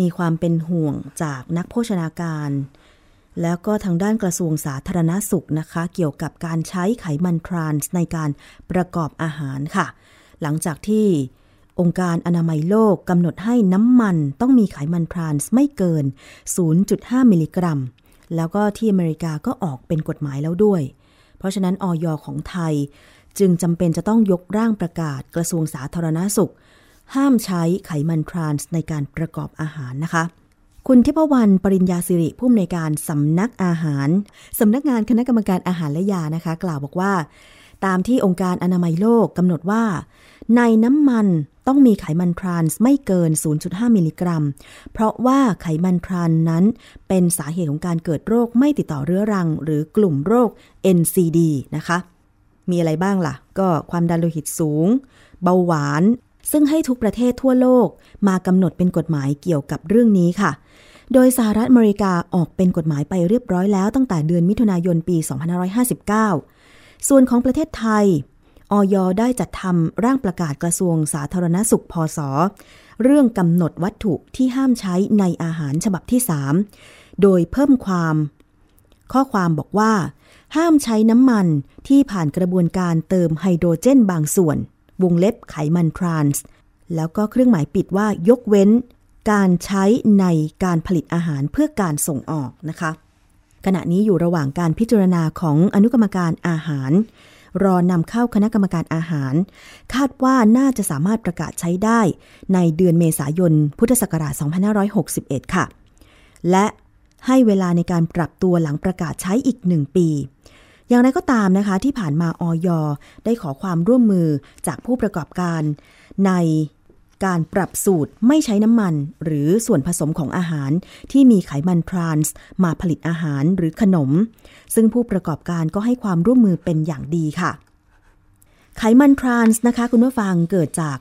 มีความเป็นห่วงจากนักโภชนาการ แล้วก็ทางด้านกระทรวงสาธารณาสุขนะคะ เกี่ยวกับการใช้ไขมันทรานส์ในการประกอบอาหารค่ะ หลังจากที่องค์การอนามัยโลกกำหนดให้น้ำมันต้องมีไขมันทรานส์ไม่เกิน 0.5 มิลลิกรัม แล้วก็ที่อเมริกาก็ออกเป็นกฎหมายแล้วด้วย เพราะฉะนั้นออยของไทย จึงจำเป็นจะต้องยกร่างประกาศกระทรวงสาธารณาสุข ห้ามใช้ไขมันทรานส์ในการประกอบอาหารนะคะ คุณทิพวรรณปริญญาสิริผู้อำนวยการสำนักอาหารสำนักงานคณะกรรมการอาหารและยานะคะ กล่าวบอกว่า ตามที่องค์การอนามัยโลกกำหนดว่า ในน้ำมันต้องมีไขมันทรานส์ไม่เกิน 0.5 มิลลิกรัม เพราะว่าไขมันทรานนั้นเป็นสาเหตุของการเกิดโรคไม่ติดต่อเรื้อรัง หรือกลุ่มโรค NCD นะคะ มีอะไรบ้างล่ะ ก็ความดันโลหิตสูง เบาหวาน ซึ่งให้ทุกประเทศทั่วโลกมากำหนดเป็นกฎหมายเกี่ยวกับเรื่องนี้ค่ะ โดยสหรัฐอเมริกาออกเป็นกฎหมายไปเรียบร้อยแล้วตั้งแต่เดือนมิถุนายนปี 2559 ส่วนของประเทศไทยออยได้จัดทำร่างประกาศกระทรวงสาธารณสุขพศ เรื่องกำหนดวัตถุที่ห้ามใช้ในอาหารฉบับที่ 3 โดยเพิ่มความ ข้อความบอกว่า ห้ามใช้น้ำมันที่ผ่านกระบวนการเติมไฮโดรเจนบางส่วน วงเล็บไขมันทรานส์ แล้วก็เครื่องหมายปิดว่ายกเว้น การใช้ในการผลิตอาหารเพื่อการส่งออกนะคะ ขณะนี้อยู่ระหว่างการพิจารณาของอนุกรรมการอาหาร รอนำเข้าคณะกรรมการอาหาร คาดว่าน่าจะสามารถประกาศใช้ได้ในเดือนเมษายน พุทธศักราช 2561 ค่ะ และให้เวลาในการปรับตัวหลังประกาศใช้อีกหนึ่งปี อย่างไรก็ตามนะคะที่ผ่านมาออยได้ขอความร่วมมือจากผู้ประกอบการใน การปรับสูตรไม่ใช้น้ำมัน หรือส่วนผสมของอาหารที่มีไขมันทรานส์มาผลิตอาหารหรือขนม ซึ่งผู้ประกอบการก็ให้ความร่วมมือเป็นอย่างดีค่ะ ไขมันทรานส์นะคะคุณผู้ฟังเกิดจาก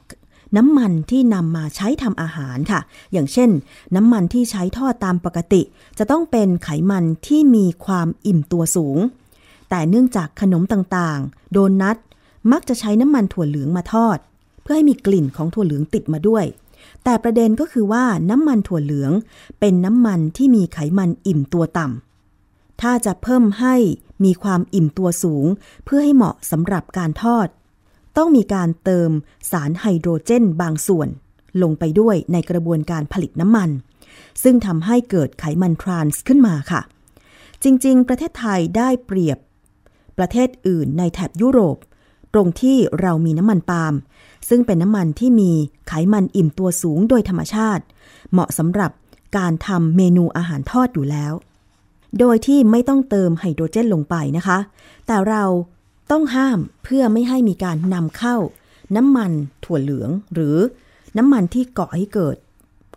น้ำมันที่นำมาใช้ทำอาหารค่ะ อย่างเช่น น้ำมันที่ใช้ทอดตามปกติ จะต้องเป็นไขมันที่มีความอิ่มตัวสูง แต่เนื่องจากขนมต่างๆ โดนัทมักจะใช้น้ำมันถั่วเหลืองมาทอด เพื่อให้มีกลิ่นของถั่วเหลืองติดมาด้วย แต่ประเด็นก็คือว่าน้ำมันถั่วเหลืองเป็นน้ำมันที่มีไขมันอิ่มตัวต่ำถ้าจะเพิ่มให้มีความอิ่มตัวสูง เพื่อให้เหมาะสำหรับการทอด ต้องมีการเติมสารไฮโดรเจนบางส่วน ลงไปด้วยในกระบวนการผลิตน้ำมัน ซึ่งทำให้เกิดไขมันทรานส์ขึ้นมาค่ะ จริง ๆ ประเทศไทยได้เปรียบประเทศอื่นในแถบยุโรป ตรงที่เรามีน้ำมันปาล์ม ซึ่งเป็นน้ำมันที่มีไขมันอิ่มตัวสูงโดยธรรมชาติ เหมาะสำหรับการทำเมนูอาหารทอดอยู่แล้ว โดยที่ไม่ต้องเติมไฮโดรเจนลงไปนะคะ แต่เราต้องห้ามเพื่อไม่ให้มีการนำเข้า น้ำมันถั่วเหลือง หรือน้ำมันที่ก่อให้เกิด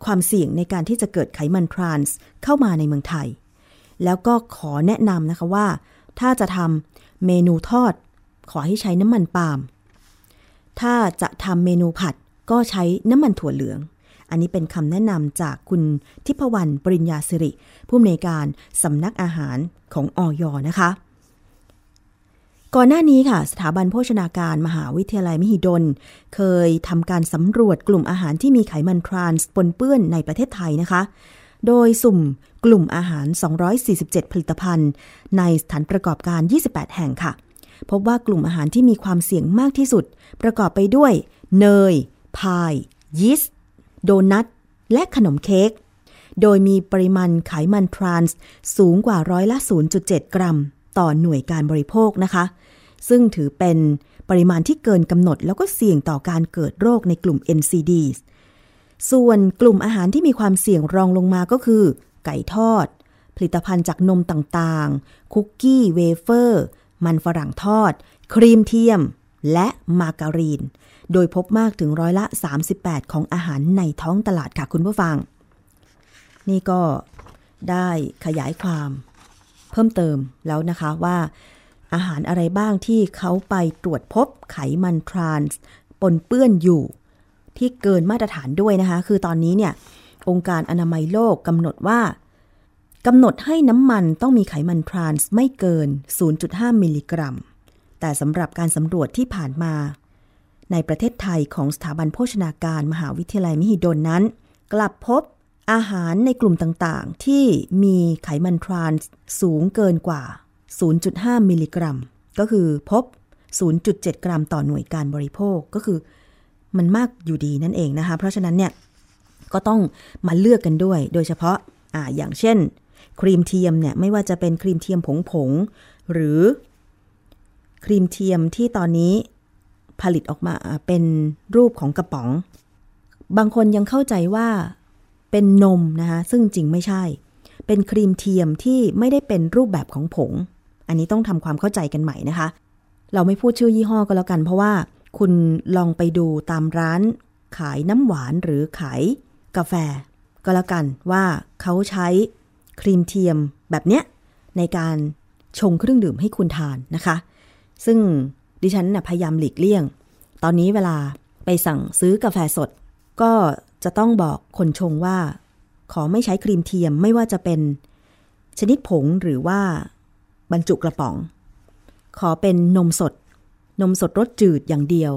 ความเสี่ยงในการที่จะเกิดไขมันทรานส์เข้ามาในเมืองไทย แล้วก็ขอแนะนำนะคะว่า ถ้าจะทำเมนูทอด ขอให้ใช้น้ำมันปาล์ม ถ้าจะทำเมนูผัดก็ใช้น้ำมันถั่วเหลือง อันนี้เป็นคำแนะนำจากคุณทิพวรรณปริญญาสิริ ผู้อำนวยการสำนักอาหารของออยนะคะ ก่อนหน้านี้ค่ะ สถาบันโภชนาการมหาวิทยาลัยมหิดล เคยทำการสำรวจกลุ่มอาหารที่มีไขมันทรานส์ปนเปื้อนในประเทศไทยนะคะโดยสุ่มกลุ่มอาหาร 247 ผลิตภัณฑ์ ในสถานประกอบการ 28 แห่งค่ะ พบว่ากลุ่มอาหารที่มีความเสี่ยงมากที่สุด ประกอบไปด้วย เนย พาย ยีสต์ โดนัท และขนมเค้ก โดยมีปริมาณไขมันทรานส์สูงกว่าร้อยละ 0.7 กรัม ต่อหน่วยการบริโภคนะคะ ซึ่งถือเป็นปริมาณที่เกินกำหนด แล้วก็เสี่ยงต่อการเกิดโรคในกลุ่ม NCDs ส่วนกลุ่มอาหารที่มีความเสี่ยงรองลงมาก็คือ ไก่ทอด ผลิตภัณฑ์จากนมต่างๆ คุกกี้เวเฟอร์ มันฝรั่งทอด ครีมเทียม และมาการีน โดยพบมากถึงร้อยละ 38 ของอาหารในท้องตลาดค่ะคุณผู้ฟัง นี่ก็ได้ขยายความ เพิ่มเติมแล้วนะคะว่าอาหารอะไรบ้างที่เขาไปตรวจพบไขมันทรานส์ปนเปื้อนอยู่ ที่เกินมาตรฐานด้วยนะคะ คือตอนนี้เนี่ย องค์การอนามัยโลกกำหนดว่า กำหนดให้น้ำมันต้องมีไขมันทรานส์ไม่เกิน 0.5 มิลลิกรัม แต่สำหรับการสำรวจที่ผ่านมา ในประเทศไทยของสถาบันโภชนาการมหาวิทยาลัยมหิดลนั้น กลับพบอาหารในกลุ่มต่างๆ ที่มีไขมันทรานส์สูงเกินกว่า 0.5 มิลลิกรัม ก็คือพบ 0.7 กรัมต่อหน่วยการบริโภคก็คือมันมากอยู่ดีนั่นเองนะคะ เพราะฉะนั้นเนี่ยก็ต้องมาเลือกกันด้วย โดยเฉพาะอ่าอย่างเช่น ครีมเทียมเนี่ยไม่ว่าจะเป็นครีมเทียมผงผง หรือครีมเทียมที่ตอนนี้ผลิตออกมาเป็นรูปของกระป๋อง บางคนยังเข้าใจว่าเป็นนมนะคะซึ่งจริงไม่ใช่ เป็นครีมเทียมที่ไม่ได้เป็นรูปแบบของผง อันนี้ต้องทำความเข้าใจกันใหม่นะคะ เราไม่พูดชื่อยี่ห้อก็แล้วกัน เพราะว่าคุณลองไปดูตามร้านขายน้ำหวานหรือขายกาแฟ ก็แล้วกันว่าเขาใช้ ครีมเทียมแบบเนี้ยในการชงเครื่องดื่มให้คุณทานนะคะ ซึ่งดิฉันน่ะพยายามหลีกเลี่ยง ตอนนี้เวลาไปสั่งซื้อกาแฟสด ก็จะต้องบอกคนชงว่า ขอไม่ใช้ครีมเทียมไม่ว่าจะเป็น ชนิดผงหรือว่าบรรจุกระป๋อง ขอเป็นนมสด นมสดรสจืดอย่างเดียว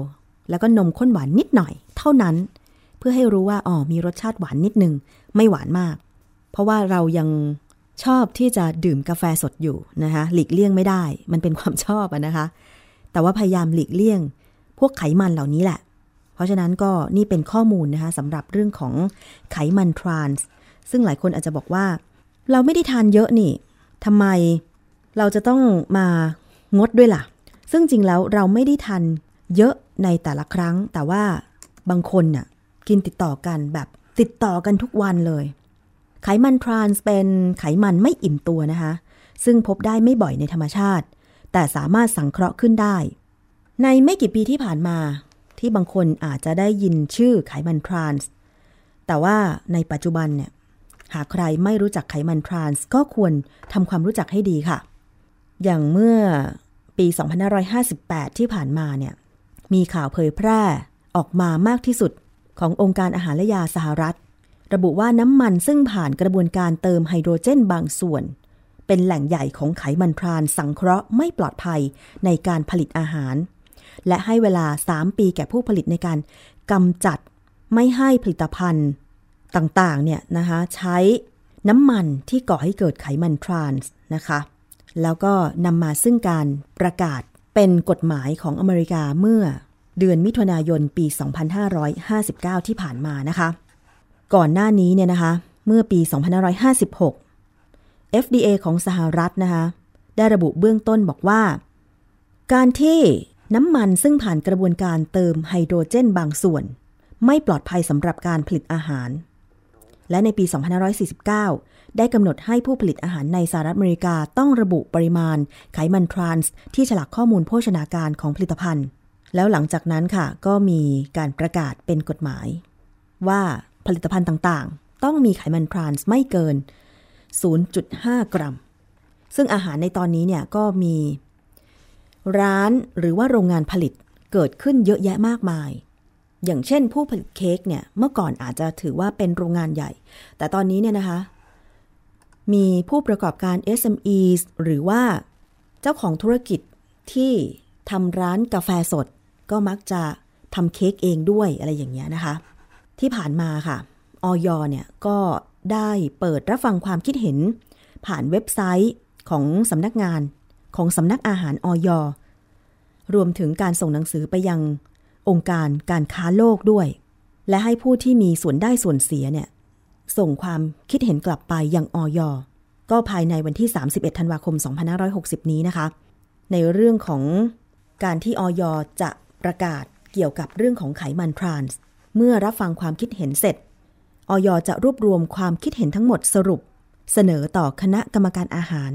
แล้วก็นมข้นหวานนิดหน่อย เท่านั้น เพื่อให้รู้ว่าอ๋อมีรสชาติหวานนิดนึง ไม่หวานมาก เพราะว่าเรายังชอบที่จะดื่มกาแฟสดอยู่นะคะหลีกเลี่ยงไม่ได้ มันเป็นความชอบนะคะ แต่ว่าพยายามหลีกเลี่ยง พวกไขมันเหล่านี้แหละ เพราะฉะนั้นก็นี่เป็นข้อมูลนะคะสำหรับเรื่องของไขมันทรานส์ซึ่งหลายคนอาจจะบอกว่า เราไม่ได้ทานเยอะนี่ทำไมเราจะต้องมางดด้วยล่ะ ซึ่งจริงแล้วเราไม่ได้ทานเยอะในแต่ละครั้ง แต่ว่าบางคนน่ะกินติดต่อกันแบบติดต่อกันทุกวันเลย ไขมันทรานส์เป็นไขมันไม่อิ่มตัวนะคะ ซึ่งพบได้ไม่บ่อยในธรรมชาติ แต่สามารถสังเคราะห์ขึ้นได้ ในไม่กี่ปีที่ผ่านมา ที่บางคนอาจจะได้ยินชื่อไขมันทรานส์แต่ว่าในปัจจุบันเนี่ยหากใครไม่รู้จักไขมันทรานส์ก็ควรทำความรู้จักให้ดีค่ะ อย่างเมื่อปี 2558 ที่ผ่านมาเนี่ย มีข่าวเผยแพร่ออกมามากที่สุดขององค์การอาหารและยาสหรัฐ ระบุว่าน้ำมันซึ่งผ่านกระบวนการเติมไฮโดรเจนบางส่วน เป็นแหล่งใหญ่ของไขมันทรานส์สังเคราะห์ไม่ปลอดภัยในการผลิตอาหาร และให้เวลา 3 ปีแก่ผู้ผลิตในการกำจัดไม่ให้ผลิตภัณฑ์ต่างๆเนี่ยนะคะใช้น้ำมันที่ก่อให้เกิดไขมันทรานส์นะคะ แล้วก็นำมาซึ่งการประกาศเป็นกฎหมายของอเมริกาเมื่อเดือนมิถุนายนปี 2559 ที่ผ่านมานะคะ ก่อนหน้านี้เนี่ยนะคะ เมื่อปี 2556 FDA ของสหรัฐนะคะ ได้ระบุเบื้องต้นบอกว่า การที่น้ำมันซึ่งผ่านกระบวนการเติมไฮโดรเจนบางส่วน ไม่ปลอดภัยสำหรับการผลิตอาหาร และในปี 2549 ได้กำหนดให้ผู้ผลิตอาหารในสหรัฐอเมริกาต้องระบุปริมาณไขมันทรานส์ที่ฉลากข้อมูลโภชนาการของผลิตภัณฑ์ แล้วหลังจากนั้นค่ะ ก็มีการประกาศเป็นกฎหมาย ว่า ผลิตภัณฑ์ต่างๆ ต้องมีไขมันทรานส์ไม่เกิน 0.5 กรัม ซึ่งอาหารในตอนนี้เนี่ยก็มี ร้านหรือว่าโรงงานผลิตเกิดขึ้นเยอะแยะมากมาย อย่างเช่นผู้ผลิตเค้กเนี่ยเมื่อก่อนอาจจะถือว่าเป็นโรงงานใหญ่ แต่ตอนนี้เนี่ยนะคะ มีผู้ประกอบการ SMEs หรือว่าเจ้าของธุรกิจที่ทำร้านกาแฟสดก็มักจะทำเค้กเองด้วยอะไรอย่างเงี้ยนะคะ ที่ผ่านมาค่ะออยเนี่ยก็ได้เปิดรับฟังความคิดเห็น ผ่านเว็บไซต์ของสำนักงานของสำนักอาหารออยรวมถึงการส่งหนังสือไปยังองค์การการค้าโลกด้วย และให้ผู้ที่มีส่วนได้ส่วนเสียเนี่ยส่งความคิดเห็นกลับไปยังออยก็ภายในวันที่ 31 ธันวาคม 2560 นี้นะคะ ในเรื่องของการที่ออยจะประกาศเกี่ยวกับเรื่องของไขมันทรานส์ เมื่อรับฟังความคิดเห็นเสร็จออยจะรวบรวมความคิดเห็นทั้งหมดสรุป เสนอต่อคณะกรรมการอาหาร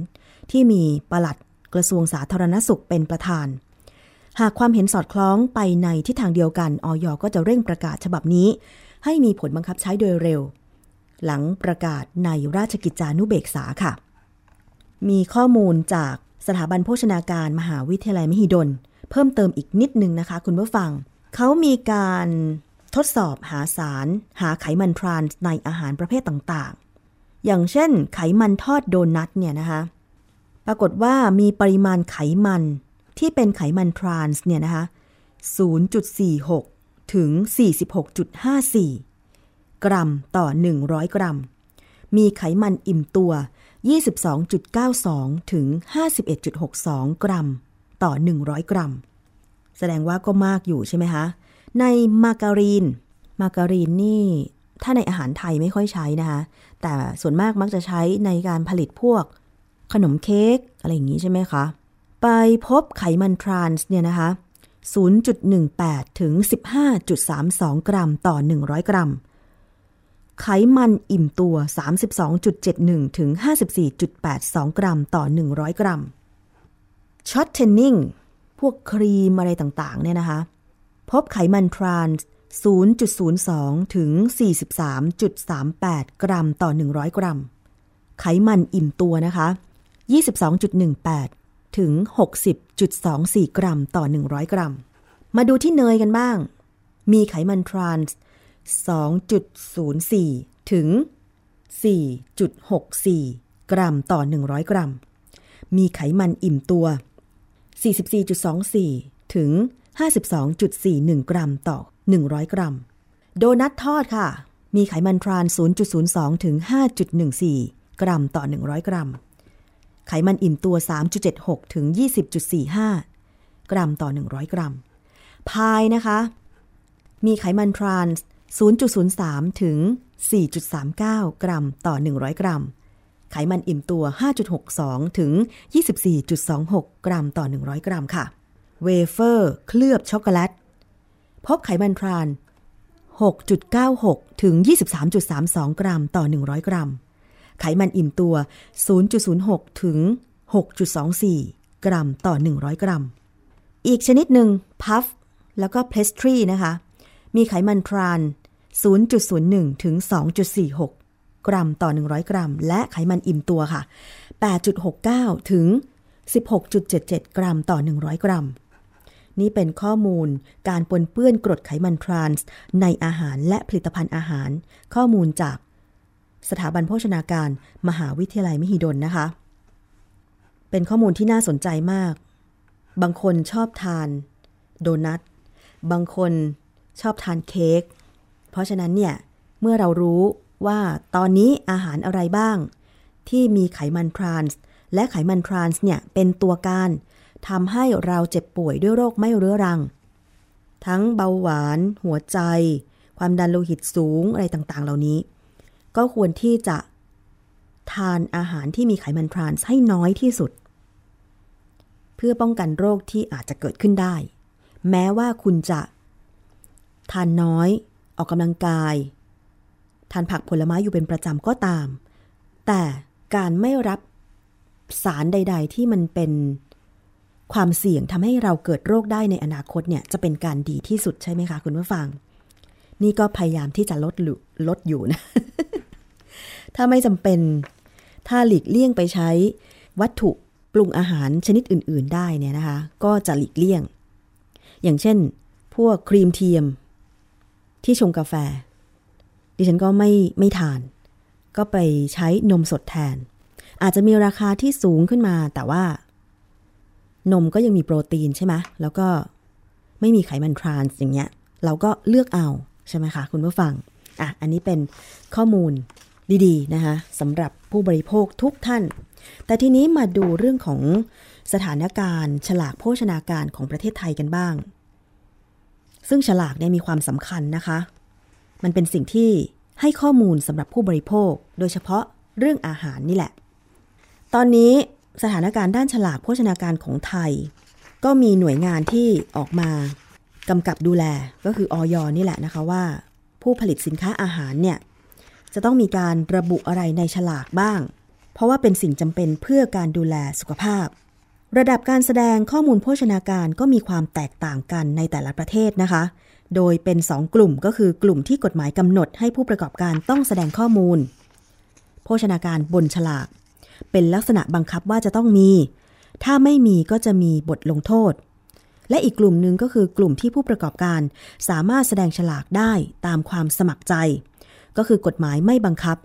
ที่มีปลัดกระทรวงสาธารณสุขเป็นประธาน หากความเห็นสอดคล้องไปในทิศทางเดียวกันออยก็จะเร่งประกาศฉบับนี้ ให้มีผลบังคับใช้โดยเร็ว หลังประกาศในราชกิจจานุเบกษาค่ะ มีข้อมูลจากสถาบันโภชนาการมหาวิทยาลัยมหิดล เพิ่มเติมอีกนิดนึงนะคะ คุณผู้ฟัง เขามีการ ทดสอบหาสารหาไขมันทรานส์ในอาหารประเภทต่างๆ อย่างเช่นไขมันทอดโดนัทเนี่ยนะคะ ปรากฏว่ามีปริมาณไขมันที่เป็นไขมันทรานส์เนี่ยนะคะ 0.46 ถึง 46.54 กรัมต่อ 100 กรัม มีไขมันอิ่มตัว 22.92 ถึง 51.62 กรัม ต่อ 100 กรัม แสดงว่าก็มากอยู่ใช่ไหมคะ ในมาการีน มาการีนนี่ถ้าในอาหารไทยไม่ค่อยใช้นะคะแต่ส่วนมากมักจะใช้ในการผลิตพวกขนมเค้กอะไรอย่างนี้ใช่ไหมคะ ไปพบไขมันทรานส์เนี่ยนะคะ 0.18 ถึง 15.32 กรัมต่อ 100 กรัม ไขมันอิ่มตัว 32.71 ถึง 54.82 กรัมต่อ 100 กรัมช็อตเทนนิ่ง พวกครีมอะไรต่าง ๆ เนี่ยนะคะ พบไขมันทรานส์ 0.02 ถึง 43.38 กรัมต่อ 100 กรัม ไขมันอิ่มตัวนะคะ 22.18 ถึง 60.24 กรัมต่อ 100 กรัม มาดูที่เนยกันบ้าง มีไขมันทรานส์ 2.04 ถึง 4.64 กรัมต่อ 100 กรัม มีไขมันอิ่มตัว 44.24 ถึง 52.41 กรัมต่อ 100 กรัม โดนัททอดค่ะ มีไขมันทราน 0.02 ถึง 5.14 กรัมต่อ 100 กรัม ไขมันอิ่มตัว 3.76 ถึง 20.45 กรัมต่อ 100 กรัม พายนะคะ มีไขมันทราน 0.03 ถึง 4.39 กรัมต่อ 100 กรัม ไขมันอิ่มตัว 5.62 ถึง 24.26 กรัมต่อ 100 กรัมค่ะ เวเฟอร์ เคลือบช็อกโกแลต พบไขมันทราน 6.96 ถึง 23.32 กรัมต่อ 100 กรัม ไขมันอิ่มตัว 0.06 ถึง 6.24 กรัมต่อ 100 กรัม อีกชนิดหนึ่งพัฟแล้วก็เพลสทรีนะคะ มีไขมันทราน 0.01 ถึง 2.46กรัมต่อ 100 กรัม และไขมันอิ่มตัวค่ะ 8.69 ถึง 16.77 กรัมต่อ 100 กรัม นี่เป็นข้อมูลการปนเปื้อนกรดไขมันทรานส์ในอาหารและผลิตภัณฑ์อาหาร ข้อมูลจากสถาบันโภชนาการ มหาวิทยาลัยมหิดลนะคะ เป็นข้อมูลที่น่าสนใจมาก บางคนชอบทาน โดนัท บางคนชอบทานเค้ก เพราะฉะนั้นเนี่ย เมื่อเรารู้ว่าตอนนี้อาหารอะไรบ้าง ที่มีไขมันทรานส์และไขมันทรานส์เนี่ยเป็นตัวการ ทำให้เราเจ็บป่วยด้วยโรคไม่เรื้อรัง ทั้งเบาหวาน หัวใจ ความดันโลหิตสูงอะไรต่างๆ เหล่านี้ ก็ควรที่จะ ทานอาหารที่มีไขมันทรานส์ให้น้อยที่สุด เพื่อป้องกันโรคที่อาจจะเกิดขึ้นได้ แม้ว่าคุณจะ ทานน้อย ออกกำลังกาย ทานผักผลไม้อยู่เป็นประจำก็ตาม แต่การไม่รับสารใด ๆ ที่มันเป็น ความเสี่ยงทำให้เราเกิดโรคได้ในอนาคตเนี่ยจะเป็นการดีที่สุดใช่ไหมคะคุณผู้ฟัง นี่ก็พยายามที่จะลดลดอยู่นะ ถ้าไม่จำเป็น ถ้าหลีกเลี่ยงไปใช้วัตถุปรุงอาหารชนิดอื่น ๆ ได้เนี่ยนะคะ ก็จะหลีกเลี่ยง อย่างเช่น พวกครีมเทียม ที่ชงกาแฟ ดิฉันก็ไม่ไม่ทาน ก็ไปใช้นมสดแทน อาจจะมีราคาที่สูงขึ้นมาแต่ว่า นมก็ยังมีโปรตีนใช่ไหมแล้วก็ไม่มีไขมันทรานส์อย่างเงี้ย เราก็เลือกเอาใช่ไหมคะคุณผู้ฟัง อะ อันนี้เป็นข้อมูลดีๆนะคะสำหรับผู้บริโภคทุกท่าน แต่ทีนี้มาดูเรื่องของสถานการณ์ฉลากโภชนาการของประเทศไทยกันบ้าง ซึ่งฉลากเนี่ยมีความสำคัญนะคะ มันเป็นสิ่งที่ให้ข้อมูลสำหรับผู้บริโภค โดยเฉพาะเรื่องอาหารนี่แหละ ตอนนี้ สถานการณ์ด้านฉลากโภชนาการของไทย ก็มีหน่วยงานที่ออกมากำกับดูแลก็คืออย นี่แหละนะคะว่า ผู้ผลิตสินค้าอาหารเนี่ยจะต้องมีการระบุอะไรในฉลากบ้าง เพราะว่าเป็นสิ่งจำเป็นเพื่อการดูแลสุขภาพ ระดับการแสดงข้อมูลโภชนาการก็มีความแตกต่างกันในแต่ละประเทศนะคะ โดยเป็น 2 กลุ่มก็คือกลุ่มที่กฎหมายกำหนดให้ผู้ประกอบการต้องแสดงข้อมูล โภชนาการบนฉลาก เป็นลักษณะบังคับว่าจะต้องมี ถ้าไม่มีก็จะมีบทลงโทษ และอีกกลุ่มหนึ่งก็คือกลุ่มที่ผู้ประกอบการสามารถแสดงฉลากได้ตามความสมัครใจ ก็คือกฎหมายไม่บังคับ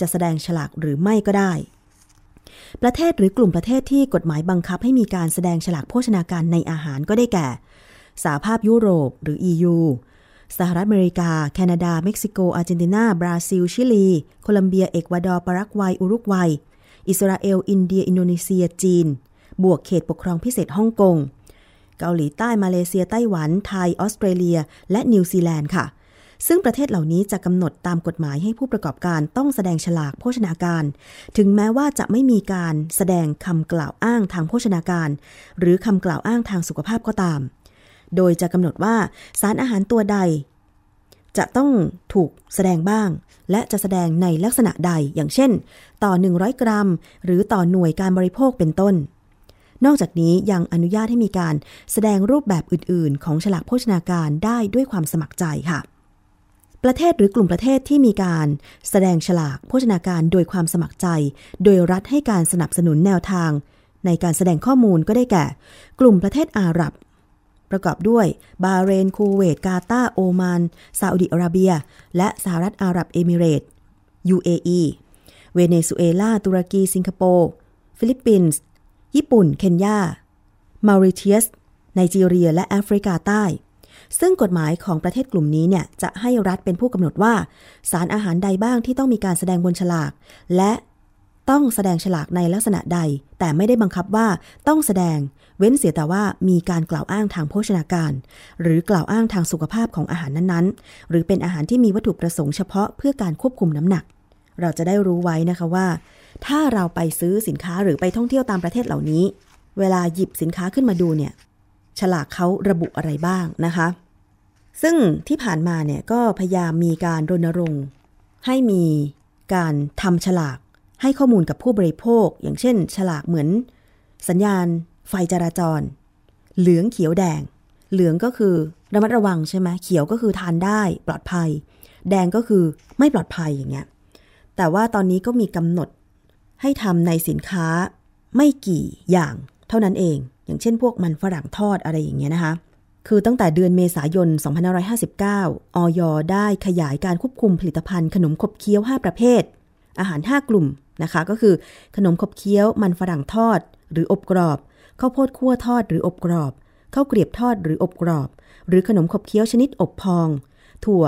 จะแสดงฉลากหรือไม่ก็ได้ ประเทศหรือกลุ่มประเทศที่กฎหมายบังคับให้มีการแสดงฉลากโภชนาการในอาหารก็ได้แก่สหภาพยุโรปหรือ EU สหรัฐอเมริกา แคนาดา เม็กซิโก อาร์เจนตินา บราซิล ชิลี โคลัมเบีย เอกวาดอร์ ปารากวัย อุรุกวัย อิสราเอล อินเดีย อินโดนีเซีย จีน บวกเขตปกครองพิเศษฮ่องกง เกาหลีใต้ มาเลเซีย ไต้หวัน ไทย ออสเตรเลีย และนิวซีแลนด์ค่ะ ซึ่งประเทศเหล่านี้จะกำหนดตามกฎหมายให้ผู้ประกอบการต้องแสดงฉลากโภชนาการ ถึงแม้ว่าจะไม่มีการแสดงคำกล่าวอ้างทางโภชนาการ หรือคำกล่าวอ้างทางสุขภาพก็ตาม โดยจะกำหนดว่าสารอาหารตัวใด จะต้องถูกแสดงบ้าง และจะแสดงในลักษณะใดอย่างเช่น ต่อ 100 กรัม หรือต่อหน่วยการบริโภคเป็นต้น นอกจากนี้ยังอนุญาตให้มีการแสดงรูปแบบอื่น ๆ ของฉลากโภชนาการได้ด้วยความสมัครใจค่ะ ประเทศหรือกลุ่มประเทศที่มีการแสดงฉลากโภชนาการโดยความสมัครใจ โดยรัฐให้การสนับสนุนแนวทาง ในการแสดงข้อมูลก็ได้แก่ กลุ่มประเทศอาหรับ ประกอบด้วย บาเรน คูเวต กาตาโอมาน ซาอุดิอาระเบีย และสหรัฐอาหรับเอมิเรต UAE เวเนซุเอลา ตุรกี สิงคโปร์ ฟิลิปปินส์ ญี่ปุ่น เคนยา มอริเชียส ไนจีเรีย และแอฟริกาใต้ ซึ่งกฎหมายของประเทศกลุ่มนี้เนี่ย จะให้รัฐเป็นผู้กำหนดว่า สารอาหารใดบ้างที่ต้องมีการแสดงบนฉลาก และต้องแสดงฉลากในลักษณะใด แต่ไม่ได้บังคับว่าต้องแสดง เว้นเสียแต่ว่ามีการกล่าวอ้างทางโภชนาการ หรือกล่าวอ้างทางสุขภาพของอาหารนั้นๆ หรือเป็นอาหารที่มีวัตถุประสงค์เฉพาะเพื่อการควบคุมน้ำหนัก เราจะได้รู้ไว้นะคะว่า ถ้าเราไปซื้อสินค้าหรือไปท่องเที่ยวตามประเทศเหล่านี้ เวลาหยิบสินค้าขึ้นมาดูเนี่ยฉลากเขาระบุอะไรบ้างนะคะ ซึ่งที่ผ่านมาเนี่ยก็พยายามมีการรณรงค์ให้มีการทำฉลากให้ข้อมูลกับผู้บริโภค อย่างเช่น ฉลากเหมือน สัญญาณ ไฟจราจร เหลืองเขียวแดง เหลืองก็คือระมัดระวังใช่ไหมเขียวก็คือทานได้ปลอดภัย แดงก็คือไม่ปลอดภัยอย่างเงี้ยแต่ว่าตอนนี้ก็มีกำหนดให้ทำในสินค้าไม่กี่อย่างเท่านั้นเอง อย่างเช่นพวกมันฝรั่งทอดอะไรอย่างเงี้ยนะคะ คือตั้งแต่เดือนเมษายน 2559 อยได้ขยายการควบคุมผลิตภัณฑ์ขนมขบเคี้ยว 5 ประเภท อาหาร 5 กลุ่มนะคะ ก็คือขนมขบเคี้ยว มันฝรั่งทอด หรืออบกรอบ ข้าวโพดคั่วทอดหรืออบกรอบข้าวเกรียบทอดหรืออบกรอบ หรือขนมขบเคี้ยวชนิดอบพอง ถั่ว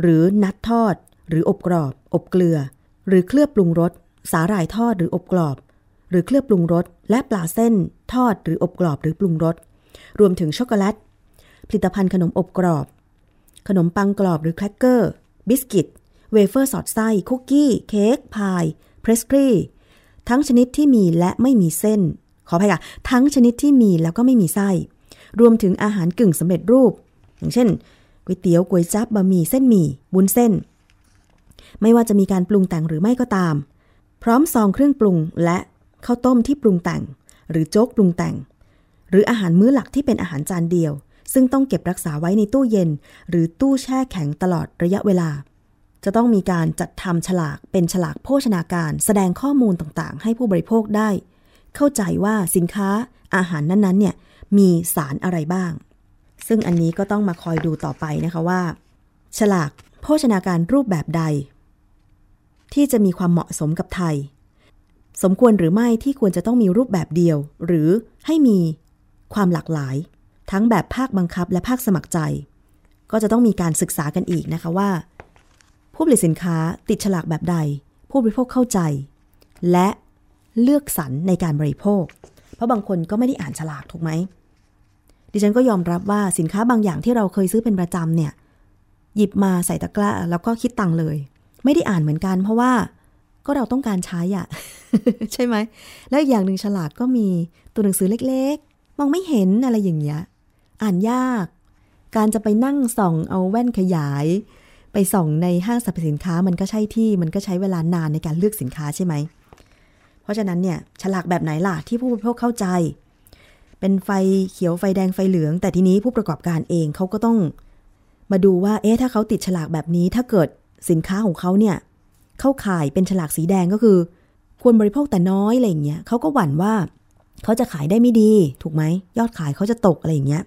หรือ nut ทอด หรืออบกรอบ อบเกลือ หรือเคลือบปรุงรสสาหร่ายทอดหรืออบกรอบ หรือเคลือบปรุงรสและปลาเส้น ทอดหรืออบกรอบหรือปรุงรสรวมถึงช็อกโกแลตผลิตภัณฑ์ขนมอบกรอบ ขนมปังกรอบหรือแครกเกอร์ บิสกิต เวเฟอร์สอดไส้คุกกี้ เค้กพาย pastry ทั้งชนิดที่มีและไม่มีไส้ ขออภัยค่ะ ทั้งชนิดที่มีแล้วก็ไม่มีไส้ รวมถึงอาหารกึ่งสำเร็จรูป อย่างเช่นก๋วยเตี๋ยวก๋วยจั๊บบะหมี่เส้นหมี่บุนเส้น ไม่ว่าจะมีการปรุงแต่งหรือไม่ก็ตาม พร้อมซองเครื่องปรุงและข้าวต้มที่ปรุงแต่ง หรือโจ๊กปรุงแต่ง หรืออาหารมื้อหลักที่เป็นอาหารจานเดียว ซึ่งต้องเก็บรักษาไว้ในตู้เย็น หรือตู้แช่แข็งตลอดระยะเวลา จะต้องมีการจัดทำฉลากเป็นฉลากโภชนาการ แสดงข้อมูลต่างๆ ให้ผู้บริโภคได้ เข้าใจว่าสินค้าอาหารนั้นๆเนี่ยมีสารอะไรบ้าง ซึ่งอันนี้ก็ต้องมาคอยดูต่อไปนะคะว่า ฉลากโภชนาการรูปแบบใด ที่จะมีความเหมาะสมกับไทย สมควรหรือไม่ที่ควรจะต้องมีรูปแบบเดียว หรือให้มีความหลากหลาย ทั้งแบบภาคบังคับและภาคสมัครใจ ก็จะต้องมีการศึกษากันอีกนะคะว่า ผู้ผลิตสินค้าติดฉลากแบบใด ผู้บริโภคเข้าใจ และ เลือกสรรในการบริโภค เพราะบางคนก็ไม่ได้อ่านฉลากถูกไหม ดิฉันก็ยอมรับว่าสินค้าบางอย่างที่เราเคยซื้อเป็นประจำเนี่ย หยิบมาใส่ตะกร้าแล้วก็คิดตังเลย ไม่ได้อ่านเหมือนกัน เพราะว่าก็เราต้องการใช้อะใช่ไหม แล้วอีกอย่างหนึ่งฉลากก็มีตัวหนังสือเล็กๆ มองไม่เห็นอะไรอย่างเงี้ย อ่านยาก การจะไปนั่งส่องเอาแว่นขยาย ไปส่องในห้างสรรพสินค้ามันก็ใช่ที่ มันก็ใช้เวลานานในการเลือกสินค้าใช่ไหม เพราะฉะนั้นเนี่ยฉลากแบบไหนล่ะที่ผู้บริโภคเข้าใจ เป็นไฟเขียวไฟแดงไฟเหลือง แต่ทีนี้ผู้ประกอบการเองเขาก็ต้องมาดูว่า เอ๊ะถ้าเขาติดฉลากแบบนี้ถ้าเกิดสินค้าของเขาเนี่ย เข้าข่ายเป็นฉลากสีแดงก็คือ ควรบริโภคแต่น้อยอะไรอย่างเงี้ยเขาก็หวั่นว่าเขาจะขายได้ไม่ดี ถูกไหมยอดขายเขาจะตกอะไรอย่างเงี้ย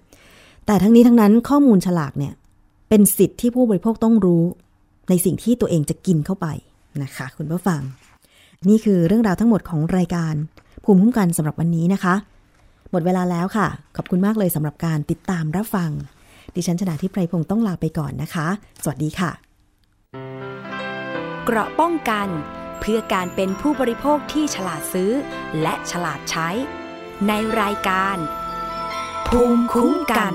แต่ทั้งนี้ทั้งนั้นข้อมูลฉลากเนี่ย เป็นสิทธิ์ที่ผู้บริโภคต้องรู้ ในสิ่งที่ตัวเองจะกินเข้าไปนะคะ คุณผู้ฟัง นี่คือเรื่องราวทั้งหมดของรายการ ภูมิคุ้มกันสำหรับวันนี้นะคะ หมดเวลาแล้วค่ะ ขอบคุณมากเลยสำหรับการติดตามรับฟัง ดิฉันชนะทิพไพรพงศ์ต้องลาไปก่อนนะคะ สวัสดีค่ะ
เกราะป้องกันเพื่อการเป็นผู้บริโภคที่ฉลาดซื้อ และฉลาดใช้ ในรายการ ภูมิคุ้มกัน